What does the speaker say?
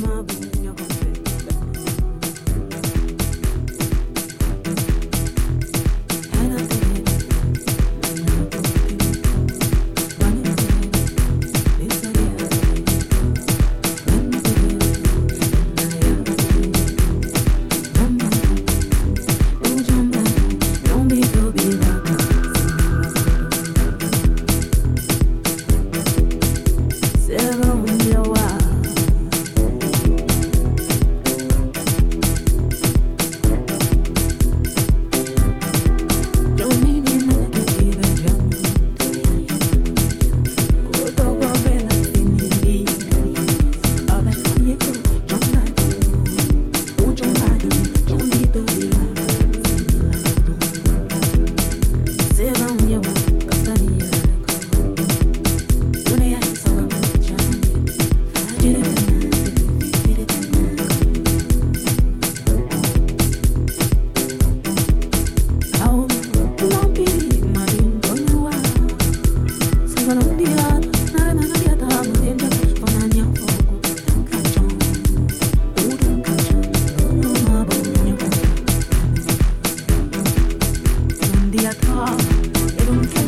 my. The día todo.